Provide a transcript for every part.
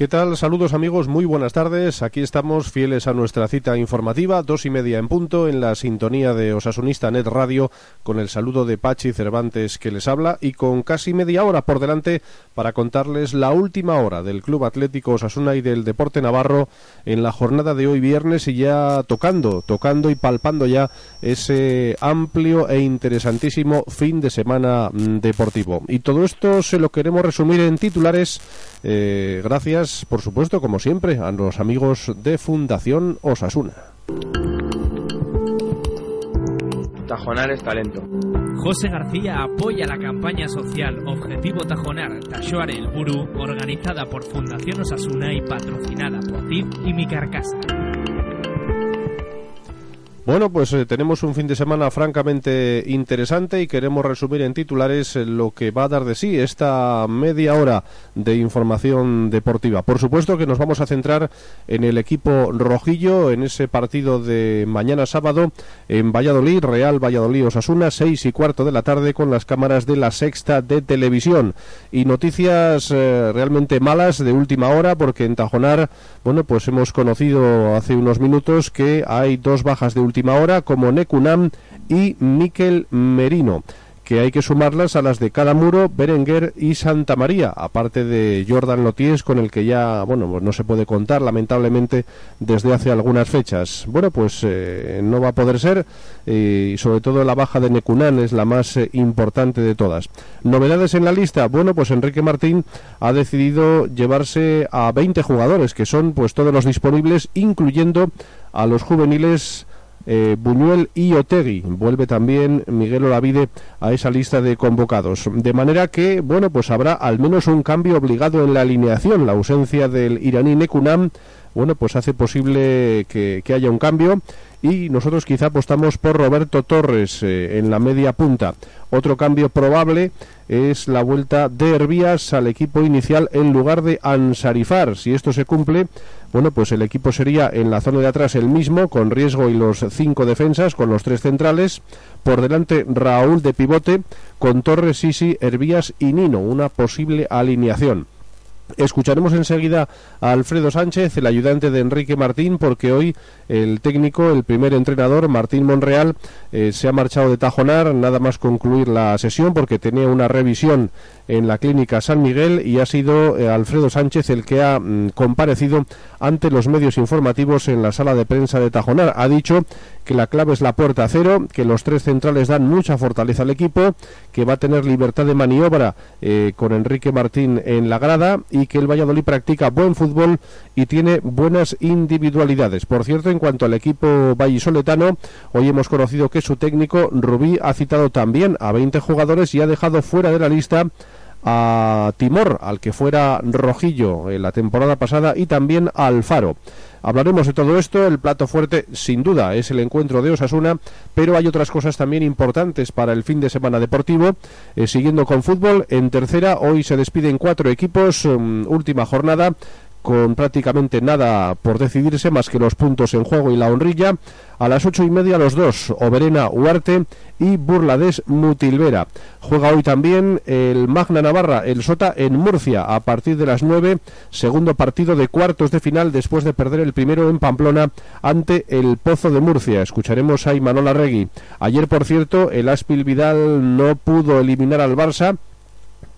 ¿Qué tal? Saludos amigos, muy buenas tardes. Aquí estamos fieles a nuestra cita informativa, dos y media en punto, en la sintonía de Osasunista Net Radio, con el saludo de Pachi Cervantes que les habla y con casi media hora por delante para contarles la última hora del Club Atlético Osasuna y del Deporte Navarro en la jornada de hoy viernes y ya tocando, tocando y palpando ya ese amplio e interesantísimo fin de semana mm, deportivo. Y todo esto se lo queremos resumir en titulares, eh, gracias por supuesto, como siempre, a los amigos de Fundación Osasuna. Tajonar es talento. José García apoya la campaña social Objetivo Tajonar Tashoare el Buru, organizada por Fundación Osasuna y patrocinada por TIP y Mi Carcasa. Bueno, pues eh, tenemos un fin de semana francamente interesante y queremos resumir en titulares eh, lo que va a dar de sí esta media hora de información deportiva. Por supuesto que nos vamos a centrar en el equipo rojillo, en ese partido de mañana sábado en Valladolid, Real Valladolid Osasuna, seis y cuarto de la tarde con las cámaras de la sexta de televisión. Y noticias eh, realmente malas de última hora porque en Tajonar, bueno, pues hemos conocido hace unos minutos que hay dos bajas de última hora como Nekunam y Miquel Merino que hay que sumarlas a las de Calamuro, Berenguer y Santa María, aparte de Jordan Loties, con el que ya, bueno, pues no se puede contar, lamentablemente, desde hace algunas fechas. Bueno, pues eh, no va a poder ser, y sobre todo la baja de Necunan es la más eh, importante de todas. Novedades en la lista, bueno, pues Enrique Martín ha decidido llevarse a 20 jugadores, que son pues todos los disponibles, incluyendo a los juveniles eh, Buñuel y Otegui. Vuelve también Miguel Olavide a esa lista de convocados. De manera que, bueno, pues habrá al menos un cambio obligado en la alineación. La ausencia del iraní Nekunam, bueno, pues hace posible que, haya un cambio y nosotros quizá apostamos por Roberto Torres eh, en la media punta. Otro cambio probable es la vuelta de Hervías al equipo inicial en lugar de Ansarifar. Si esto se cumple, bueno, pues el equipo sería en la zona de atrás el mismo, con riesgo y los cinco defensas, con los tres centrales. Por delante Raúl de pivote, con Torres, Sisi, Hervías y Nino, una posible alineación. Escucharemos enseguida a Alfredo Sánchez, el ayudante de Enrique Martín, porque hoy el técnico, el primer entrenador, Martín Monreal, eh, se ha marchado de Tajonar, nada más concluir la sesión, porque tenía una revisión en la clínica San Miguel y ha sido eh, Alfredo Sánchez el que ha mm, comparecido ante los medios informativos en la sala de prensa de Tajonar. Ha dicho que la clave es la puerta cero, que los tres centrales dan mucha fortaleza al equipo, que va a tener libertad de maniobra eh, con Enrique Martín en la grada y que el Valladolid practica buen fútbol y tiene buenas individualidades. Por cierto, en cuanto al equipo vallisoletano, hoy hemos conocido que su técnico Rubí ha citado también a 20 jugadores y ha dejado fuera de la lista a Timor, al que fuera Rojillo en la temporada pasada, y también a Alfaro. Hablaremos de todo esto. El plato fuerte, sin duda, es el encuentro de Osasuna, pero hay otras cosas también importantes para el fin de semana deportivo. Eh, siguiendo con fútbol, en tercera, hoy se despiden cuatro equipos, mm, última jornada con prácticamente nada por decidirse más que los puntos en juego y la honrilla. A las ocho y media los dos, Oberena Huarte y Burlades Mutilvera. Juega hoy también el Magna Navarra, el Sota en Murcia, a partir de las nueve, segundo partido de cuartos de final después de perder el primero en Pamplona ante el Pozo de Murcia. Escucharemos a Imanol Arregui. Ayer, por cierto, el Aspil Vidal no pudo eliminar al Barça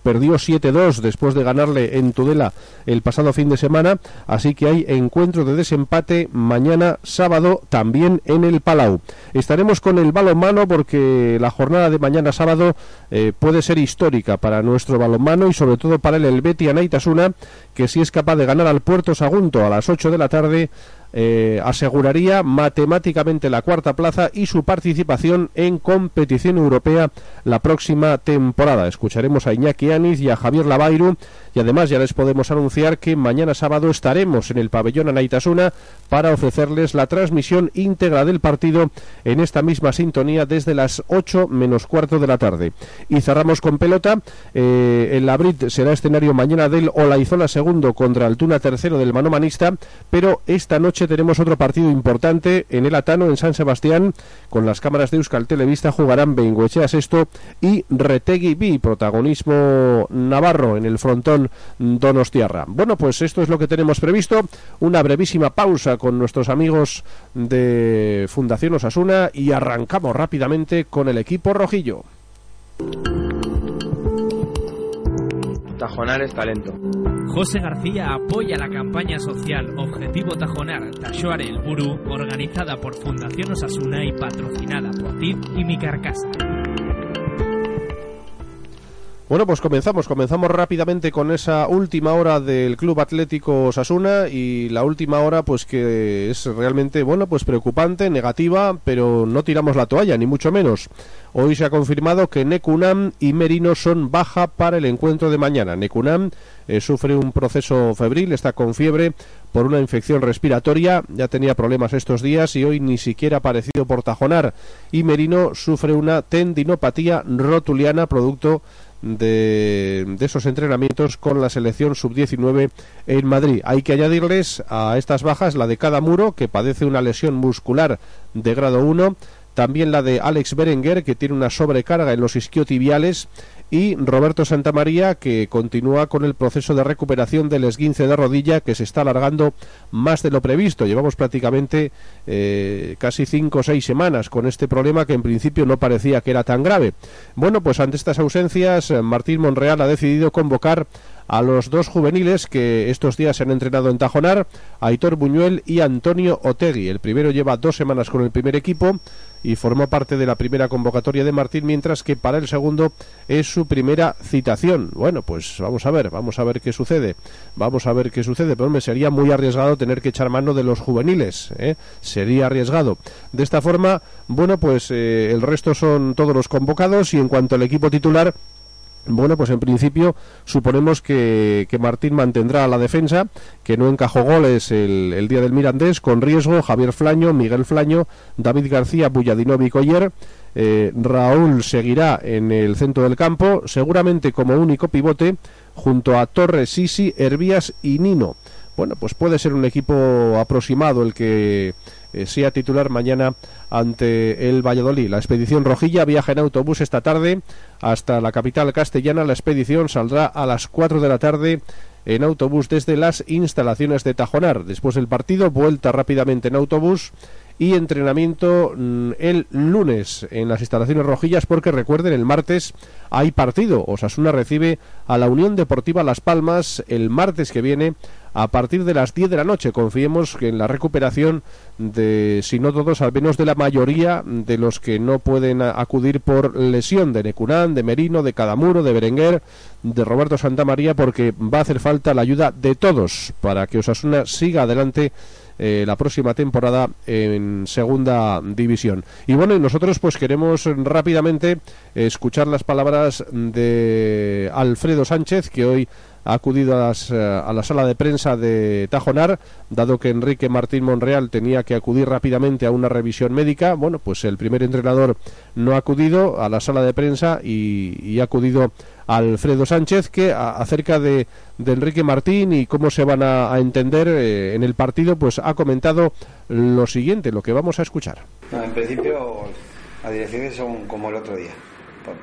perdió 7-2 después de ganarle en Tudela el pasado fin de semana, así que hay encuentro de desempate mañana sábado también en el Palau. Estaremos con el balonmano porque la jornada de mañana sábado eh, puede ser histórica para nuestro balonmano y sobre todo para el Helvetia Anaitasuna, que si es capaz de ganar al Puerto Sagunto a las 8 de la tarde eh, aseguraría matemáticamente la cuarta plaza y su participación en competición europea la próxima temporada. Escucharemos a Iñaki Anis y a Javier Lavairu y además ya les podemos anunciar que mañana sábado estaremos en el pabellón Anaitasuna para ofrecerles la transmisión íntegra del partido en esta misma sintonía desde las 8 menos cuarto de la tarde. Y cerramos con pelota. Eh, el Labrit será escenario mañana del Olaizona segundo contra Altuna tercero del manomanista, pero esta noche tenemos otro partido importante en el Atano, en San Sebastián, con las cámaras de Euskal Televista jugarán Bengoechea Sexto y Retegui B, protagonismo navarro en el frontón Donostiarra. Bueno, pues esto es lo que tenemos previsto, una brevísima pausa con nuestros amigos de Fundación Osasuna y arrancamos rápidamente con el equipo rojillo. Tajonar es talento. José García apoya la campaña social Objetivo Tajonar Tashoare el Buru, organizada por Fundación Osasuna y patrocinada por TIP y Mi Carcasa. Bueno, pues comenzamos, comenzamos rápidamente con esa última hora del Club Atlético Osasuna y la última hora pues que es realmente, bueno, pues preocupante, negativa, pero no tiramos la toalla, ni mucho menos. Hoy se ha confirmado que Necunam y Merino son baja para el encuentro de mañana. Necunam eh, sufre un proceso febril, está con fiebre por una infección respiratoria, ya tenía problemas estos días y hoy ni siquiera ha aparecido por tajonar. Y Merino sufre una tendinopatía rotuliana producto de, esos entrenamientos con la selección sub-19 en Madrid. Hay que añadirles a estas bajas la de cada muro, que padece una lesión muscular de grado 1, también la de Alex Berenguer, que tiene una sobrecarga en los isquiotibiales, y Roberto Santamaría, que continúa con el proceso de recuperación del esguince de rodilla, que se está alargando más de lo previsto. Llevamos prácticamente eh, casi cinco o seis semanas con este problema que en principio no parecía que era tan grave. Bueno, pues ante estas ausencias, Martín Monreal ha decidido convocar a los dos juveniles que estos días se han entrenado en Tajonar, Aitor Buñuel y Antonio Otegui. El primero lleva dos semanas con el primer equipo y formó parte de la primera convocatoria de Martín, mientras que para el segundo es su primera citación. Bueno, pues vamos a ver, vamos a ver qué sucede. Vamos a ver qué sucede, pero me sería muy arriesgado tener que echar mano de los juveniles, ¿eh? sería arriesgado. De esta forma, bueno, pues eh, el resto son todos los convocados y en cuanto al equipo titular, bueno, pues en principio suponemos que, que, Martín mantendrá la defensa, que no encajó goles el, el, día del Mirandés, con riesgo Javier Flaño, Miguel Flaño, David García, Bulladinovi. Eh, Raúl seguirá en el centro del campo, seguramente como único pivote, junto a Torres, Sisi, Hervías y Nino. Bueno, pues puede ser un equipo aproximado el que eh, sea titular mañana ante el Valladolid. La expedición Rojilla viaja en autobús esta tarde hasta la capital castellana. La expedición saldrá a las 4 de la tarde en autobús desde las instalaciones de Tajonar. Después del partido, vuelta rápidamente en autobús y entrenamiento mm, el lunes en las instalaciones rojillas porque recuerden el martes hay partido Osasuna recibe a la Unión Deportiva Las Palmas el martes que viene a partir de las 10 de la noche confiemos que en la recuperación de si no todos al menos de la mayoría de los que no pueden acudir por lesión de Necunán, de Merino, de Cadamuro, de Berenguer, de Roberto Santamaría porque va a hacer falta la ayuda de todos para que Osasuna siga adelante eh, la próxima temporada en segunda división. Y bueno, nosotros pues queremos rápidamente escuchar las palabras de Alfredo Sánchez, que hoy ha acudido a, las, a, la sala de prensa de Tajonar, dado que Enrique Martín Monreal tenía que acudir rápidamente a una revisión médica. Bueno, pues el primer entrenador no ha acudido a la sala de prensa y, ha acudido Alfredo Sánchez, que acerca de, de, Enrique Martín y cómo se van a, entender eh, en el partido, pues ha comentado lo siguiente, lo que vamos a escuchar. En principio, las direcciones son como el otro día.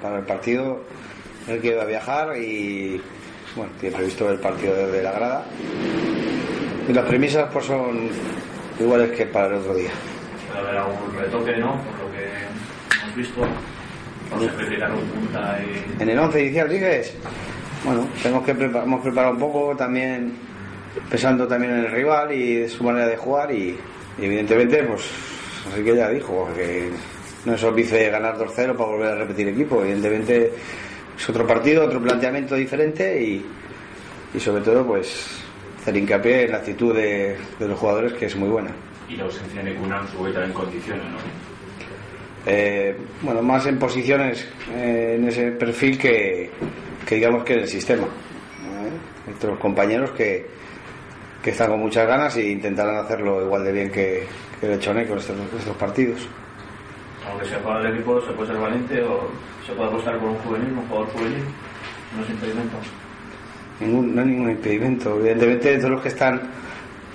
Para el partido, él que va a viajar y bueno, tiene previsto el partido desde la grada. Y las premisas pues son iguales que para el otro día. Puede haber algún retoque, ¿no? Por lo que hemos visto. Punta y... En el 11 inicial, dices. Bueno, tenemos que preparar, hemos preparado un poco también, pensando también en el rival y su manera de jugar y, y evidentemente, pues, así que ya dijo, que no es óbice ganar 2-0 para volver a repetir equipo. Evidentemente es otro partido, otro planteamiento diferente y, y sobre todo pues hacer hincapié en la actitud de, de, los jugadores que es muy buena. Y la ausencia de Kunan sube también condiciones, ¿no? Eh, bueno, más en posiciones eh, en ese perfil que, que, digamos que en el sistema. ¿eh? Otros compañeros que, que están con muchas ganas e intentarán hacerlo igual de bien que, que el Chone con estos, estos partidos aunque sea jugador del equipo, se puede ser valiente o se puede apostar por un juvenil, un jugador juvenil. No es impedimento. No hay ningún impedimento. Evidentemente, todos los que están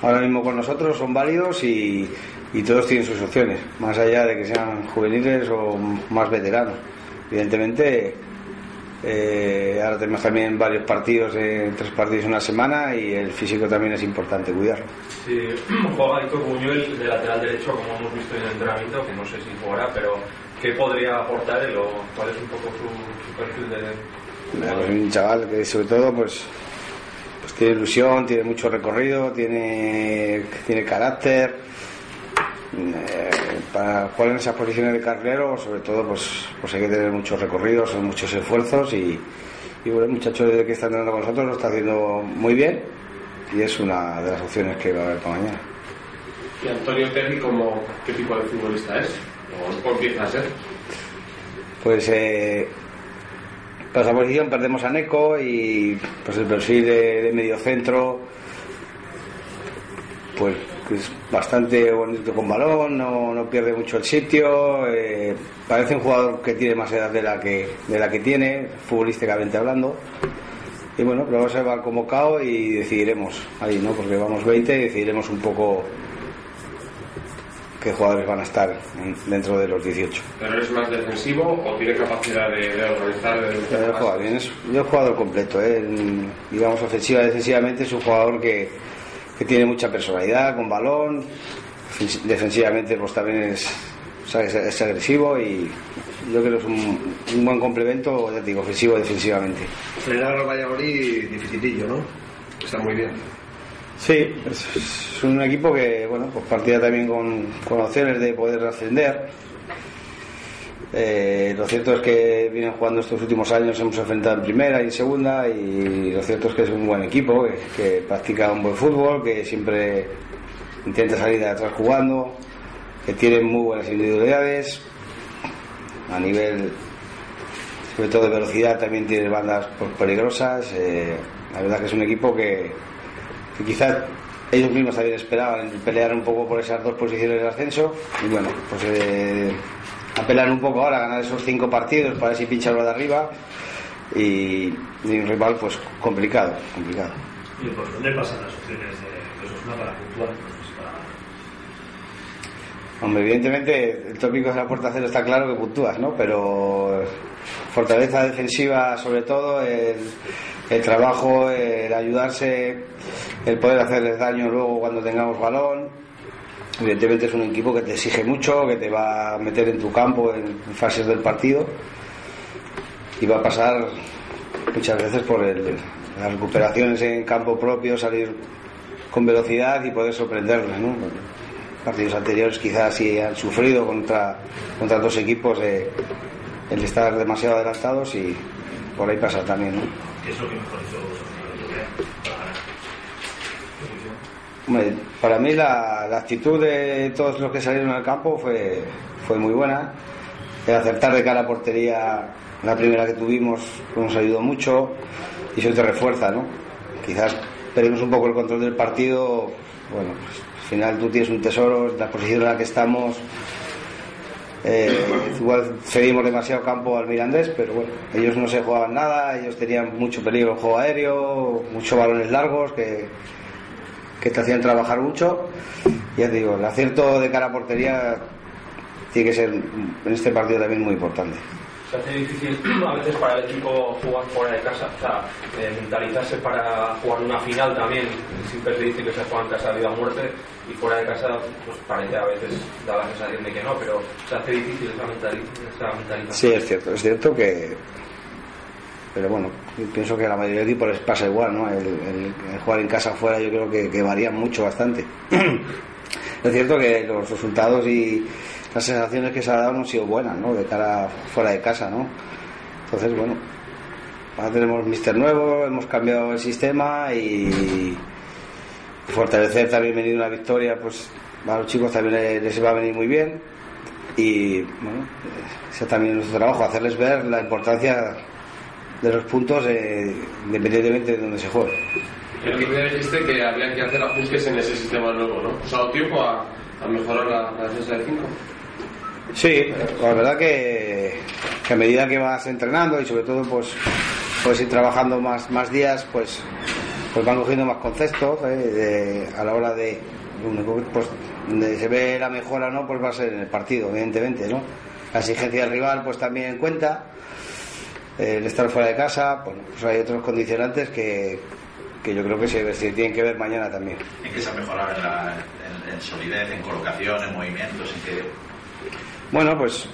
ahora mismo con nosotros son válidos y todos tienen sus opciones, más allá de que sean juveniles o más veteranos. Evidentemente, eh, ahora tenemos también varios partidos, eh, tres partidos en una semana y el físico también es importante cuidarlo. Sí, juega Héctor Buñuel de lateral derecho, como hemos visto en el entrenamiento, que no sé si jugará, pero ¿qué podría aportar él o cuál es un poco su, su perfil de...? Bueno, es un chaval que sobre todo pues, pues tiene ilusión, tiene mucho recorrido, tiene, tiene carácter. Eh, para jugar en esas posiciones de carrilero, sobre todo, pues, pues hay que tener muchos recorridos, son muchos esfuerzos y, y bueno, el muchacho desde que está entrenando con nosotros lo está haciendo muy bien y es una de las opciones que va a haber para mañana. ¿Y Antonio Terry como qué tipo de futbolista es? ¿O empieza a ser? Pues eh, para esa posición perdemos a Neco y pues el perfil de, de medio centro pues es bastante bonito con balón, no, no pierde mucho el sitio, eh, parece un jugador que tiene más edad de la que, de la que tiene, futbolísticamente hablando. Y bueno, pero vamos a llevar convocado y decidiremos ahí, ¿no? Porque vamos 20 y decidiremos un poco qué jugadores van a estar en- dentro de los 18. ¿Pero es más defensivo o tiene capacidad de, de organizar he jugado bien, es- yo he jugador completo, ¿eh? Digamos ofensiva y defensivamente es un jugador que, que tiene mucha personalidad, con balón, Defens- defensivamente pues también es, ¿sabes? es agresivo y yo creo que es un, un buen complemento, ya digo, ofensivo defensivamente. Frenar al Valladolid dificilillo, ¿no? Está muy bien. Sí, es, es un equipo que, bueno, pues partía también con, con opciones de poder ascender. Eh, lo cierto es que vienen jugando estos últimos años, hemos enfrentado en primera y en segunda, y lo cierto es que es un buen equipo, que, practica un buen fútbol, que siempre intenta salir de atrás jugando, que tiene muy buenas individualidades, a nivel, sobre todo de velocidad, también tiene bandas pues, peligrosas. eh, la verdad que es un equipo que, que quizás ellos mismos también esperaban pelear un poco por esas dos posiciones de ascenso y bueno, pues eh, apelar un poco ahora a ganar esos cinco partidos para ver si pincharlo de arriba y, y un rival pues complicado, complicado. ¿Y por dónde pasan las opciones de, Osasuna para puntuar? Pues para- Hombre, evidentemente el tópico de la puerta cero está claro que puntúas, ¿no? Pero fortaleza defensiva sobre todo, el, el trabajo, el ayudarse, el poder hacerles daño luego cuando tengamos balón. Evidentemente es un equipo que te exige mucho, que te va a meter en tu campo en fases del partido y va a pasar muchas veces por las recuperaciones en campo propio, salir con velocidad y poder sorprenderles, ¿no? partidos anteriores quizás sí han sufrido contra, contra dos equipos eh, el estar demasiado adelantados y por ahí pasa también. ¿no? ¿Qué es lo que mejor hizo Osasuna el otro día para ganar? Hombre, para mí la, actitud de todos los que salieron al campo fue, fue muy buena. El acertar de cara a portería, la primera que tuvimos, nos ayudó mucho y eso te refuerza, ¿no? Quizás perdemos un poco el control del partido. Bueno, pues, al final tú tienes un tesoro, la posición en la que estamos. eh, igual cedimos demasiado campo al Mirandés, pero bueno, ellos no se jugaban nada, ellos tenían mucho peligro en juego aéreo, muchos balones largos que, que te hacían trabajar mucho. Ya te digo, el acierto de cara a portería tiene que ser en este partido también muy importante. Se hace difícil a veces para el equipo jugar fuera de casa, o sea, eh, mentalizarse para jugar una final también. Siempre se dice que se juega en casa vida o muerte y fuera de casa pues parece a veces da la sensación de que no, pero se hace difícil esa mentalización. Sí, es cierto, es cierto que. Pero bueno, pienso que la mayoría de equipos les pasa igual, ¿no? El, el- el jugar en casa afuera yo creo que, que mucho, bastante. es cierto que los resultados y las sensaciones que se ha dado no han sido buenas, ¿no? De cara fuera de casa, ¿no? Entonces, bueno, ahora tenemos mister nuevo, hemos cambiado el sistema y fortalecer también venir una victoria, pues a los chicos también les- va a venir muy bien y bueno, ese también es nuestro trabajo, hacerles ver la importancia de los puntos eh, independientemente de donde se juegue. El otro día dijiste que había que hacer ajustes en ese sistema nuevo, ¿no? ¿Os ha dado tiempo a, a mejorar la, la defensa de 5? Sí, la verdad que, que a medida que vas entrenando y sobre todo pues puedes ir trabajando más, más días, pues pues van cogiendo más conceptos ¿eh? de- a la hora de pues donde se ve la mejora no pues va a ser en el partido evidentemente no la exigencia del rival pues también cuenta el estar fuera de casa bueno pues hay otros condicionantes que, que yo creo que se, se tienen que ver mañana también ¿En qué se ha mejorado? ¿En, la, en, en solidez, en colocación, en movimientos? ¿En qué? Bueno, pues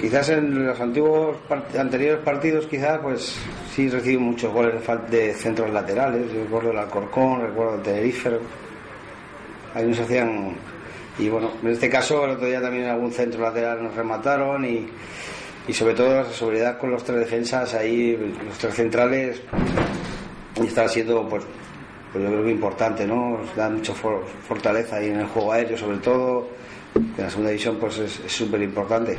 quizás en los antiguos part- anteriores partidos quizás pues sí recibo muchos goles de centros laterales. Yo recuerdo el Alcorcón, recuerdo el Tenerife. Ahí nos hacían y bueno, en este caso el otro día también en algún centro lateral nos remataron y, y sobre todo la seguridad con los tres defensas ahí, los tres centrales está siendo pues, pues yo creo que importante, ¿no? Da mucha for- fortaleza ahí en el juego aéreo sobre todo, en la segunda división pues es súper importante.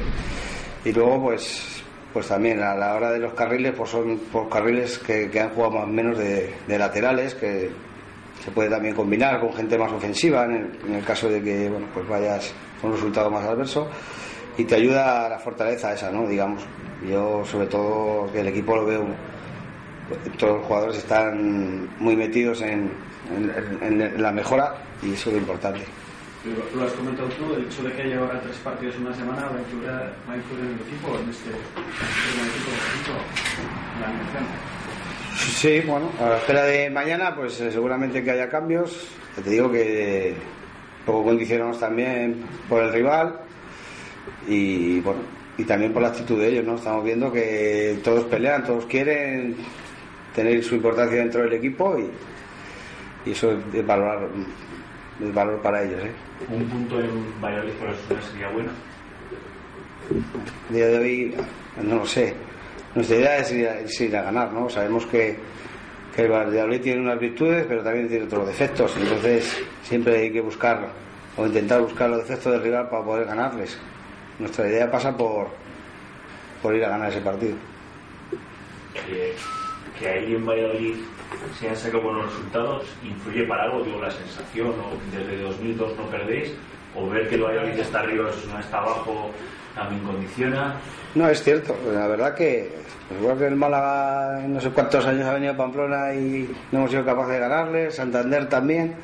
Y luego pues pues también a la hora de los carriles pues son por carriles que, han jugado más menos de, de laterales, que se puede también combinar con gente más ofensiva en el, en el caso de que bueno pues vayas con un resultado más adverso y te ayuda a la fortaleza esa, ¿no? Digamos. Yo sobre todo que el equipo lo veo todos los jugadores están muy metidos en, en- en la mejora y eso es lo importante. Lo, has comentado tú, el hecho de que haya ahora tres partidos en una semana va a influir, va a influir en el equipo, en este en el equipo, en la animación. Sí, bueno, a la espera de mañana, pues eh, seguramente que haya cambios. Te digo que poco condicionados también por el rival y bueno, y también por la actitud de ellos, ¿no? Estamos viendo que todos pelean, todos quieren tener su importancia dentro del equipo y, y eso es valorar, es valor para ellos, ¿eh? Un punto en Valladolid por eso sería bueno. A día de hoy, no lo sé. Nuestra idea es ir a, es ir a ganar, ¿no? Sabemos que, que el Valladolid tiene unas virtudes, pero también tiene otros defectos. Entonces, siempre hay que buscar o intentar buscar los defectos del rival para poder ganarles. Nuestra idea pasa por, por ir a ganar ese partido. Que, que ahí en Valladolid se han sacado buenos resultados, influye para algo, digo, la sensación, o desde 2002 no perdéis, o ver que el Valladolid está arriba no está abajo, también condiciona. No, es cierto. La verdad que, pues igual que el Málaga en no sé cuántos años ha venido a Pamplona y no hemos sido capaces de ganarle, Santander también.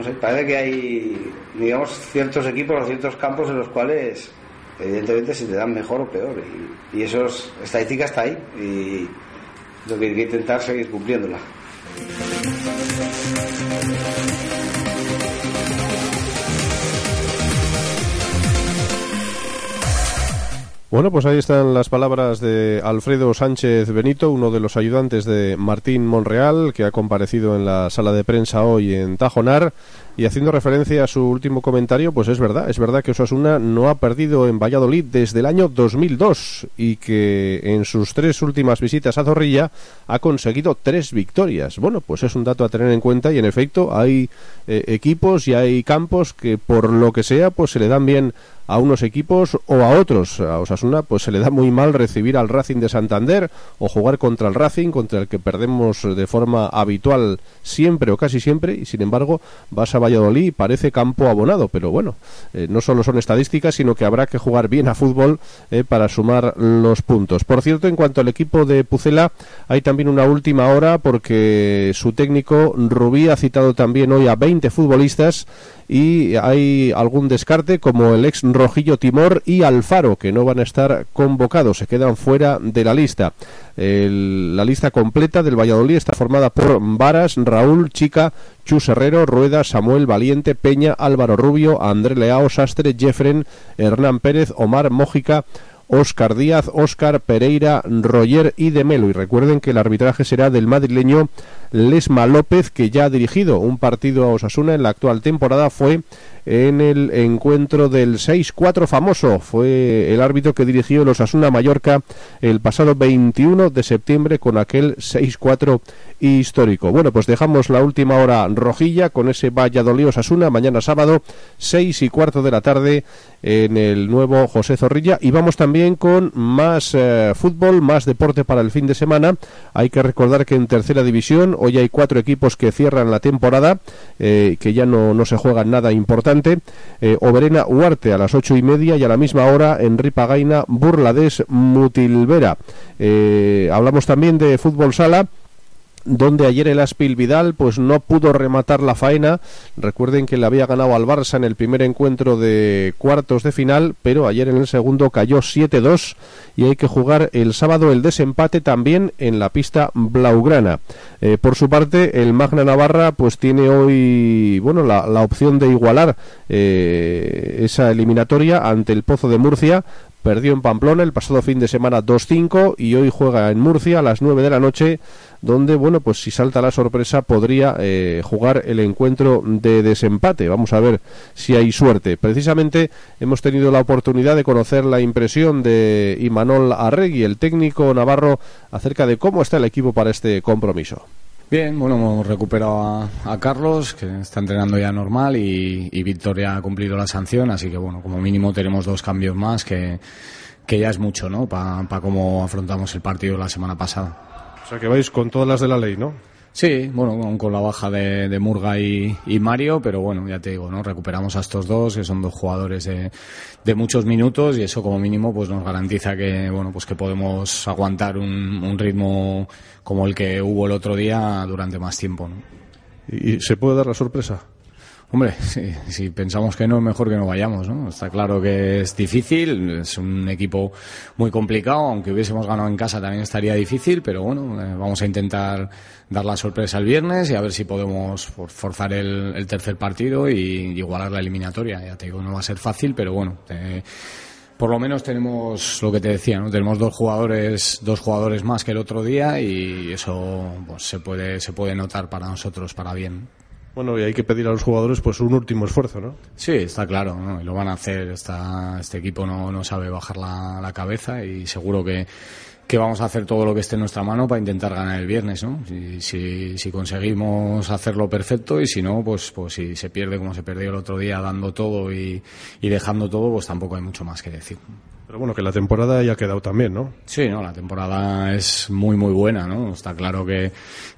No sé, parece que hay, digamos, ciertos equipos o ciertos campos en los cuales, evidentemente, se te dan mejor o peor. Y, y eso es, estadística está ahí. Y lo que hay que intentar seguir cumpliéndola. Bueno, pues ahí están las palabras de Alfredo Sánchez Benito, uno de los ayudantes de Martín Monreal, que ha comparecido en la sala de prensa hoy en Tajonar. Y haciendo referencia a su último comentario, pues es verdad, es verdad que Osasuna no ha perdido en Valladolid desde el año 2002 y que en sus tres últimas visitas a Zorrilla ha conseguido tres victorias. Bueno, pues es un dato a tener en cuenta y en efecto hay eh, equipos y hay campos que por lo que sea pues se le dan bien a unos equipos o a otros. A Osasuna pues se le da muy mal recibir al Racing de Santander o jugar contra el Racing, contra el que perdemos de forma habitual siempre o casi siempre y sin embargo vas a Valladolid y parece campo abonado, pero bueno, eh, no solo son estadísticas, sino que habrá que jugar bien a fútbol eh, para sumar los puntos. Por cierto, en cuanto al equipo de Pucela, hay también una última hora porque su técnico Rubí ha citado también hoy a 20 futbolistas y hay algún descarte como el ex Rojillo Timor y Alfaro que no van a estar convocados, se quedan fuera de la lista. La lista completa del Valladolid está formada por Varas, Raúl, Chica, Chus Herrero, Rueda, Samuel Valiente, Peña, Álvaro Rubio, André Leao, Sastre, Jeffren, Hernán Pérez, Omar Mójica, Óscar Díaz, Óscar Pereira, Roger y de Melo. Y recuerden que el arbitraje será del madrileño Lesma López, que ya ha dirigido un partido a Osasuna en la actual temporada. Fue en el encuentro del 6-4 famoso. Fue el árbitro que dirigió el Osasuna Mallorca el pasado 21 de septiembre con aquel 6-4 histórico. Bueno, pues dejamos la última hora rojilla con ese Valladolid Osasuna mañana sábado 6 y cuarto de la tarde en el nuevo José Zorrilla y vamos también con más eh, fútbol, más deporte para el fin de semana. Hay que recordar que en tercera división hoy hay cuatro equipos que cierran la temporada, eh, que ya no, no se juegan nada importante. Eh, Oberena Huarte a las ocho y media y a la misma hora en Ripagaina Burlades Mutilvera. Eh, hablamos también de fútbol sala donde ayer el Aspil Vidal pues no pudo rematar la faena. Recuerden que le había ganado al Barça en el primer encuentro de cuartos de final, pero ayer en el segundo cayó 7-2 y hay que jugar el sábado el desempate también en la pista blaugrana. Eh, por su parte, el Magna Navarra pues tiene hoy bueno la, la opción de igualar eh, esa eliminatoria ante el Pozo de Murcia Perdió en Pamplona el pasado fin de semana 2-5 y hoy juega en Murcia a las 9 de la noche, donde, bueno, pues si salta la sorpresa podría eh, jugar el encuentro de desempate. Vamos a ver si hay suerte. Precisamente hemos tenido la oportunidad de conocer la impresión de Imanol Arregui, el técnico navarro, acerca de cómo está el equipo para este compromiso. Bien, bueno, hemos recuperado a, Carlos, que está entrenando ya normal, y, y Víctor ya ha cumplido la sanción, así que bueno, como mínimo tenemos dos cambios más, que, que ya es mucho, ¿no? Para cómo afrontamos el partido la semana pasada. O sea que vais con todas las de la ley, ¿no? Sí, bueno, con la baja de, Murga y, Mario, pero bueno, ya te digo, ¿no? Recuperamos a estos dos, que son dos jugadores de, de muchos minutos y eso como mínimo pues nos garantiza que, bueno, pues que podemos aguantar un, un ritmo como el que hubo el otro día durante más tiempo, ¿no? ¿Y se puede dar la sorpresa? Hombre, si, pensamos que no, mejor que no vayamos, ¿no? Está claro que es difícil, es un equipo muy complicado, aunque hubiésemos ganado en casa también estaría difícil, pero bueno, eh, vamos a intentar dar la sorpresa el viernes y a ver si podemos forzar el, tercer partido y igualar la eliminatoria. Ya te digo, no va a ser fácil, pero bueno, por lo menos tenemos lo que te decía, ¿no? Tenemos dos jugadores, dos jugadores más que el otro día y eso pues, se puede, se puede notar para nosotros para bien. Bueno, y hay que pedir a los jugadores pues un último esfuerzo, ¿no? Sí, está claro, y lo van a hacer. Está, este equipo no, no sabe bajar la, la cabeza y seguro que, que vamos a hacer todo lo que esté en nuestra mano para intentar ganar el viernes, ¿no? Si, si, si, conseguimos hacerlo perfecto y si no, pues, pues si se pierde como se perdió el otro día dando todo y, y dejando todo, pues tampoco hay mucho más que decir. Pero bueno, que la temporada haya quedado también, ¿no? Sí, no, la temporada es muy, muy buena, ¿no? Está claro que,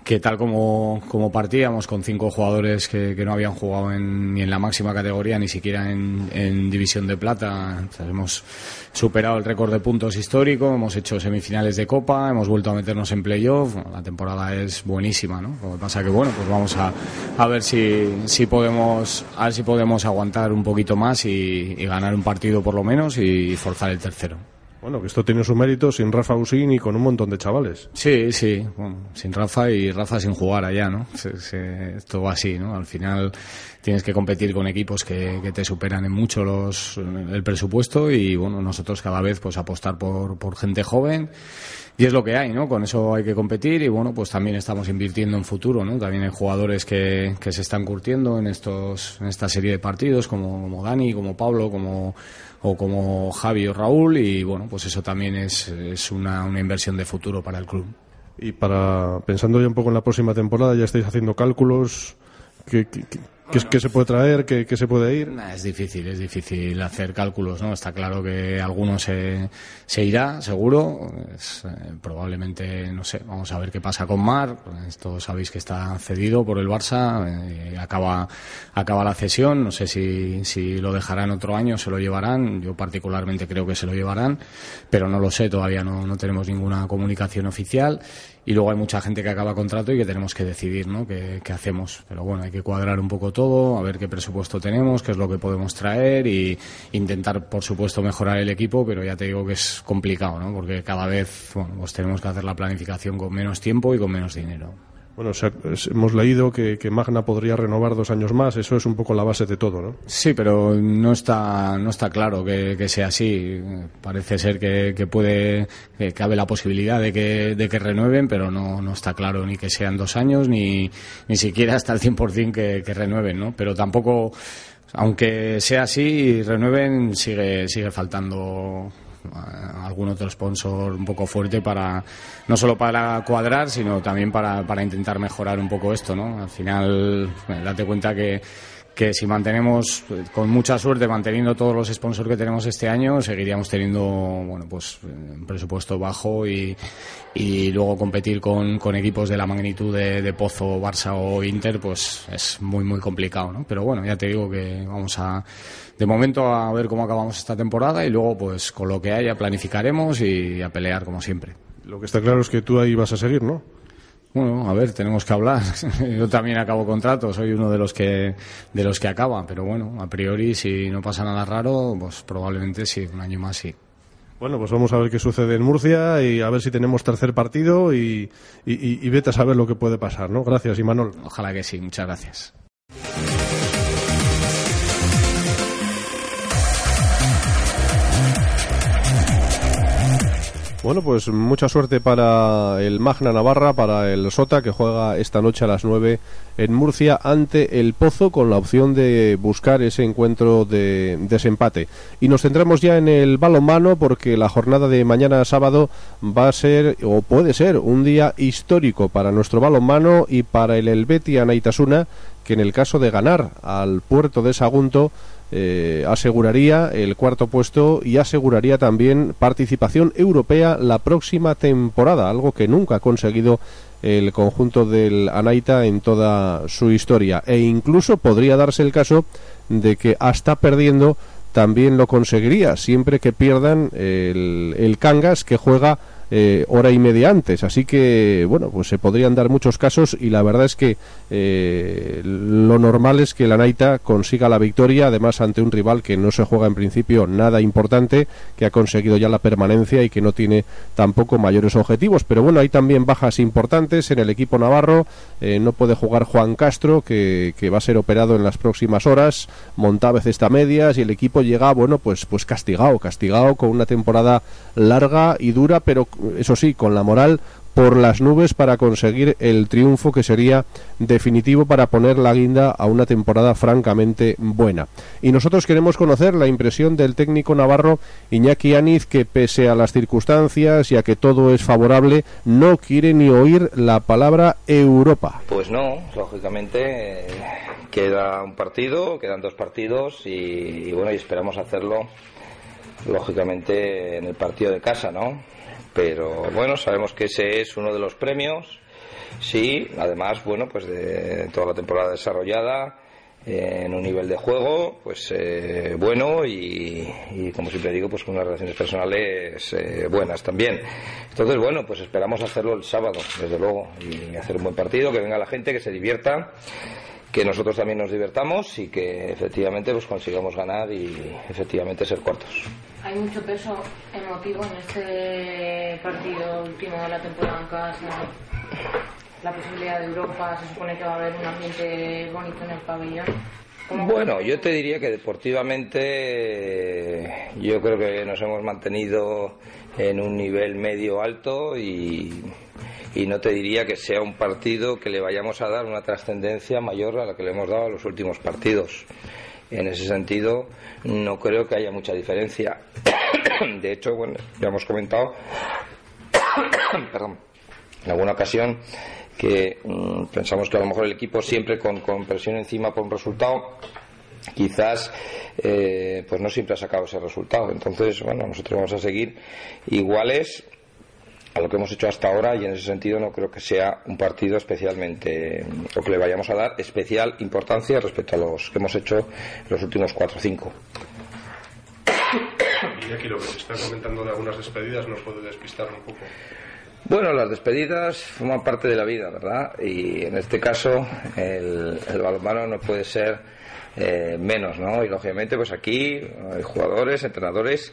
que tal como, como partíamos con cinco jugadores que, que no habían jugado ni en la máxima categoría, ni siquiera en, división de plata, hemos superado el récord de puntos histórico, hemos hecho semifinales de Copa, hemos vuelto a meternos en playoff, la temporada es buenísima, ¿no? Lo que pasa que, bueno, pues vamos a, a ver si, si podemos, a ver si podemos aguantar un poquito más y, y ganar un partido por lo menos y forzar el tercero. Bueno, que esto tiene su mérito sin Rafa Usín y con un montón de chavales. Sí, sí, sin Rafa y Rafa sin jugar allá, ¿no? esto va así, ¿no? Al final tienes que competir con equipos que, te superan en mucho los, el presupuesto y, bueno, nosotros cada vez pues apostar por, por gente joven y es lo que hay, ¿no? Con eso hay que competir y bueno, pues también estamos invirtiendo en futuro, ¿no? También hay jugadores que, que se están curtiendo en estos en esta serie de partidos como, como Dani, como Pablo, como o como Javi o Raúl y bueno, pues eso también es, es una, una inversión de futuro para el club. Y para pensando ya un poco en la próxima temporada, ya estáis haciendo cálculos, ¿qué, qué, ¿Qué, se puede traer? ¿Qué, se puede ir? es difícil, es difícil hacer cálculos, ¿no? Está claro que alguno se, se irá, seguro. Eh, probablemente, no sé, vamos a ver qué pasa con Mar. Esto sabéis que está cedido por el Barça. Eh, acaba, acaba la cesión. No sé si, si lo dejarán otro año, se lo llevarán. Yo particularmente creo que se lo llevarán, pero no lo sé, todavía no, no tenemos ninguna comunicación oficial y luego hay mucha gente que acaba contrato y que tenemos que decidir ¿no? qué, hacemos. Pero bueno, hay que cuadrar un poco todo, a ver qué presupuesto tenemos, qué es lo que podemos traer y intentar, por supuesto, mejorar el equipo, pero ya te digo que es complicado, ¿no? porque cada vez pues tenemos que hacer la planificación con menos tiempo y con menos dinero. Bueno, hemos leído que, Magna podría renovar dos años más. Eso es un poco la base de todo, ¿no? Sí, pero no está, no está claro que, sea así. Parece ser que, puede, que cabe la posibilidad de que, de que renueven, pero no, no está claro ni que sean dos años ni, ni siquiera hasta el 100% que, que renueven, ¿no? Pero tampoco, aunque sea así renueven, sigue, sigue faltando algún otro sponsor un poco fuerte para no solo para cuadrar sino también para, para intentar mejorar un poco esto no al final date cuenta que que si mantenemos con mucha suerte manteniendo todos los sponsors que tenemos este año seguiríamos teniendo bueno pues un presupuesto bajo y, y luego competir con, con, equipos de la magnitud de, de, Pozo, Barça o Inter pues es muy muy complicado ¿no? pero bueno ya te digo que vamos a de momento a ver cómo acabamos esta temporada y luego pues con lo que haya planificaremos y a pelear como siempre. Lo que está claro es que tú ahí vas a seguir, ¿no? Bueno, a ver, tenemos que hablar. Yo también acabo contrato, soy uno de los que de los que acaba, pero bueno, a priori si no pasa nada raro, pues probablemente sí, un año más sí. Bueno, pues vamos a ver qué sucede en Murcia y a ver si tenemos tercer partido y, y, y vete a saber lo que puede pasar, ¿no? Gracias, Imanol. Ojalá que sí, muchas gracias. Bueno, pues mucha suerte para el Magna Navarra, para el Sota, que juega esta noche a las 9 en Murcia ante el Pozo, con la opción de buscar ese encuentro de desempate. Y nos centramos ya en el balonmano, porque la jornada de mañana sábado va a ser, o puede ser, un día histórico para nuestro balonmano y para el Helvetia Anaitasuna, que en el caso de ganar al puerto de Sagunto, eh, aseguraría el cuarto puesto y aseguraría también participación europea la próxima temporada, algo que nunca ha conseguido el conjunto del Anaita en toda su historia. E incluso podría darse el caso de que hasta perdiendo también lo conseguiría, siempre que pierdan el, el Cangas que juega eh, hora y media antes. Así que, bueno, pues se podrían dar muchos casos y la verdad es que eh, lo normal es que la Naita consiga la victoria, además ante un rival que no se juega en principio nada importante, que ha conseguido ya la permanencia y que no tiene tampoco mayores objetivos. Pero bueno, hay también bajas importantes en el equipo navarro. Eh, no puede jugar Juan Castro, que, que, va a ser operado en las próximas horas. Montávez está medias y el equipo llega, bueno, pues, pues castigado, castigado con una temporada larga y dura, pero eso sí, con la moral por las nubes para conseguir el triunfo que sería definitivo para poner la guinda a una temporada francamente buena. Y nosotros queremos conocer la impresión del técnico navarro Iñaki Aniz que pese a las circunstancias y a que todo es favorable no quiere ni oír la palabra Europa. Pues no, lógicamente queda un partido, quedan dos partidos y, bueno, y esperamos hacerlo lógicamente en el partido de casa, ¿no? Pero bueno, sabemos que ese es uno de los premios. Sí, además, bueno, pues de toda la temporada desarrollada eh, en un nivel de juego, pues eh, bueno y, como siempre digo, pues con unas relaciones personales eh, buenas también. Entonces, bueno, pues esperamos hacerlo el sábado, desde luego, y hacer un buen partido, que venga la gente, que se divierta que nosotros también nos divertamos y que efectivamente pues consigamos ganar y efectivamente ser cuartos. Hay mucho peso emotivo en este partido último de la temporada en casa. La posibilidad de Europa, se supone que va a haber un ambiente bonito en el pabellón. Bueno, yo te diría que deportivamente yo creo que nos hemos mantenido en un nivel medio alto y y no te diría que sea un partido que le vayamos a dar una trascendencia mayor a la que le hemos dado a los últimos partidos. En ese sentido, no creo que haya mucha diferencia. De hecho, bueno, ya hemos comentado, perdón, en alguna ocasión que mm, pensamos que a lo mejor el equipo siempre con, con presión encima por un resultado quizás eh, pues no siempre ha sacado ese resultado entonces bueno nosotros vamos a seguir iguales a lo que hemos hecho hasta ahora y en ese sentido no creo que sea un partido especialmente o que le vayamos a dar especial importancia respecto a los que hemos hecho los últimos cuatro o cinco. Y aquí lo que se está comentando de algunas despedidas nos puede despistar un poco. Bueno, las despedidas forman parte de la vida, ¿verdad? Y en este caso el, balonmano no puede ser eh, menos, ¿no? Y lógicamente pues aquí hay jugadores, entrenadores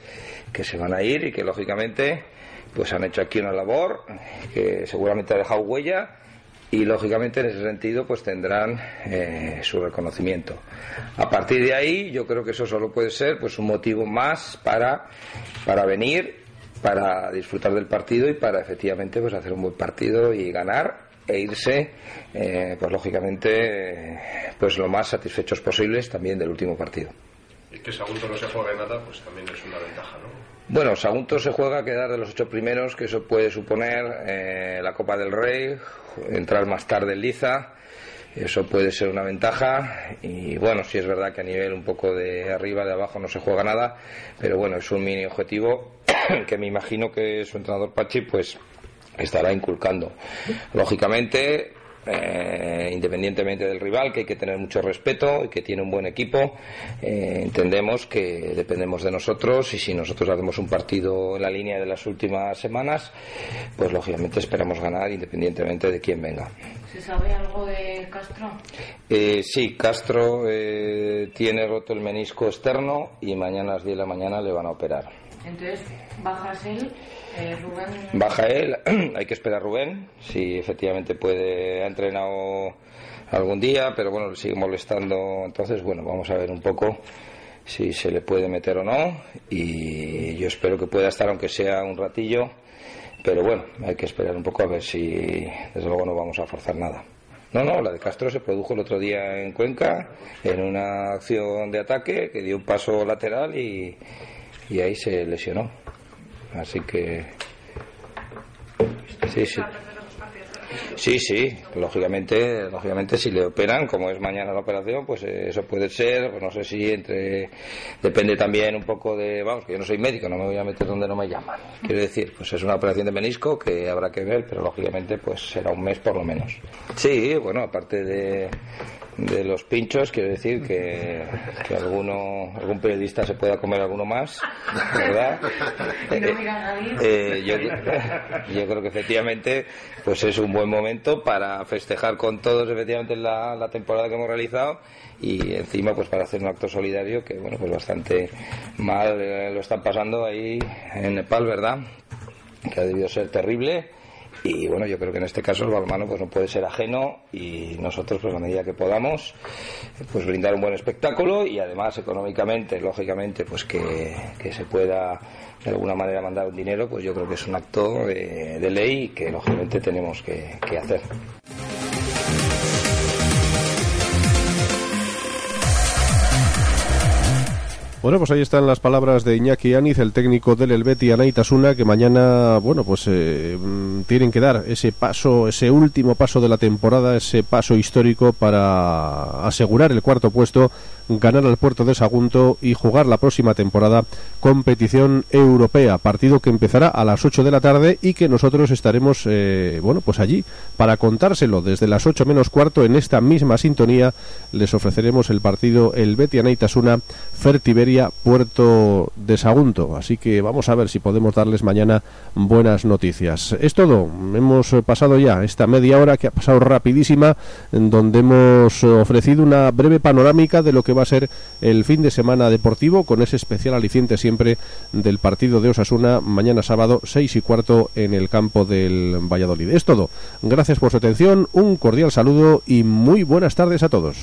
que se van a ir y que lógicamente pues han hecho aquí una labor que seguramente ha dejado huella y lógicamente en ese sentido pues tendrán eh, su reconocimiento. A partir de ahí yo creo que eso solo puede ser pues un motivo más para, para venir, para disfrutar del partido y para efectivamente pues hacer un buen partido y ganar e irse eh, pues lógicamente pues lo más satisfechos posibles también del último partido. Y que Sagunto no se juegue nada pues también es una ventaja, ¿no? Bueno, Sagunto se juega a quedar de los ocho primeros, que eso puede suponer eh, la Copa del Rey, entrar más tarde en Liza, eso puede ser una ventaja y bueno, sí es verdad que a nivel un poco de arriba, de abajo no se juega nada, pero bueno, es un mini objetivo que me imagino que su entrenador Pachi pues estará inculcando. Lógicamente, eh, independientemente del rival, que hay que tener mucho respeto y que tiene un buen equipo. Eh, entendemos que dependemos de nosotros y si nosotros hacemos un partido en la línea de las últimas semanas, pues lógicamente esperamos ganar independientemente de quién venga. ¿Se sabe algo de Castro? Eh, sí, Castro tiene roto el menisco externo y mañana a las 10 de la mañana le van a operar. Entonces, ¿bajas él? Eh, Baja él, hay que esperar a Rubén, si efectivamente puede, ha entrenado algún día, pero bueno, le sigue molestando, entonces bueno, vamos a ver un poco si se le puede meter o no y yo espero que pueda estar aunque sea un ratillo, pero bueno, hay que esperar un poco a ver si desde luego no vamos a forzar nada. No, no, la de Castro se produjo el otro día en Cuenca en una acción de ataque que dio un paso lateral y, y ahí se lesionó. Así que. Sí, sí. Sí, sí, lógicamente, lógicamente si le operan, como es mañana la operación, pues eh, eso puede ser, pues no sé si entre, depende también un poco de, vamos, que yo no soy médico, no me voy a meter donde no me llaman. Quiero decir, pues es una operación de menisco que habrá que ver, pero lógicamente pues será un mes por lo menos. Sí, bueno, aparte de, de los pinchos, quiero decir que, que alguno, algún periodista se pueda comer alguno más, ¿verdad? Eh, yo, yo, creo que efectivamente pues es un buen momento para festejar con todos efectivamente la, la temporada que hemos realizado y encima pues para hacer un acto solidario que bueno pues bastante mal eh, lo están pasando ahí en Nepal, ¿verdad? Que ha debido ser terrible y bueno, yo creo que en este caso el balonmano pues no puede ser ajeno y nosotros pues a medida que podamos pues brindar un buen espectáculo y además económicamente, lógicamente, pues que, se pueda de alguna manera mandar un dinero, pues yo creo que es un acto de, ley que lógicamente tenemos que hacer. Bueno, pues ahí están las palabras de Iñaki Aniz, el técnico del Helveti Anaitasuna, que mañana, bueno, pues eh, mm, tienen que dar ese paso, ese último paso de la temporada, ese paso histórico para asegurar el cuarto puesto ganar al puerto de Sagunto y jugar la próxima temporada competición europea, partido que empezará a las 8 de la tarde y que nosotros estaremos, eh, bueno, pues allí para contárselo. Desde las 8 menos cuarto en esta misma sintonía les ofreceremos el partido el Betia Itasuna Fertiberia Puerto de Sagunto, así que vamos a ver si podemos darles mañana buenas noticias. Es todo, hemos pasado ya esta media hora que ha pasado rapidísima en donde hemos ofrecido una breve panorámica de lo que va a ser el fin de semana deportivo con ese especial aliciente siempre del partido de Osasuna mañana sábado 6 y cuarto en el campo del Valladolid. Es todo. Gracias por su atención, un cordial saludo y muy buenas tardes a todos.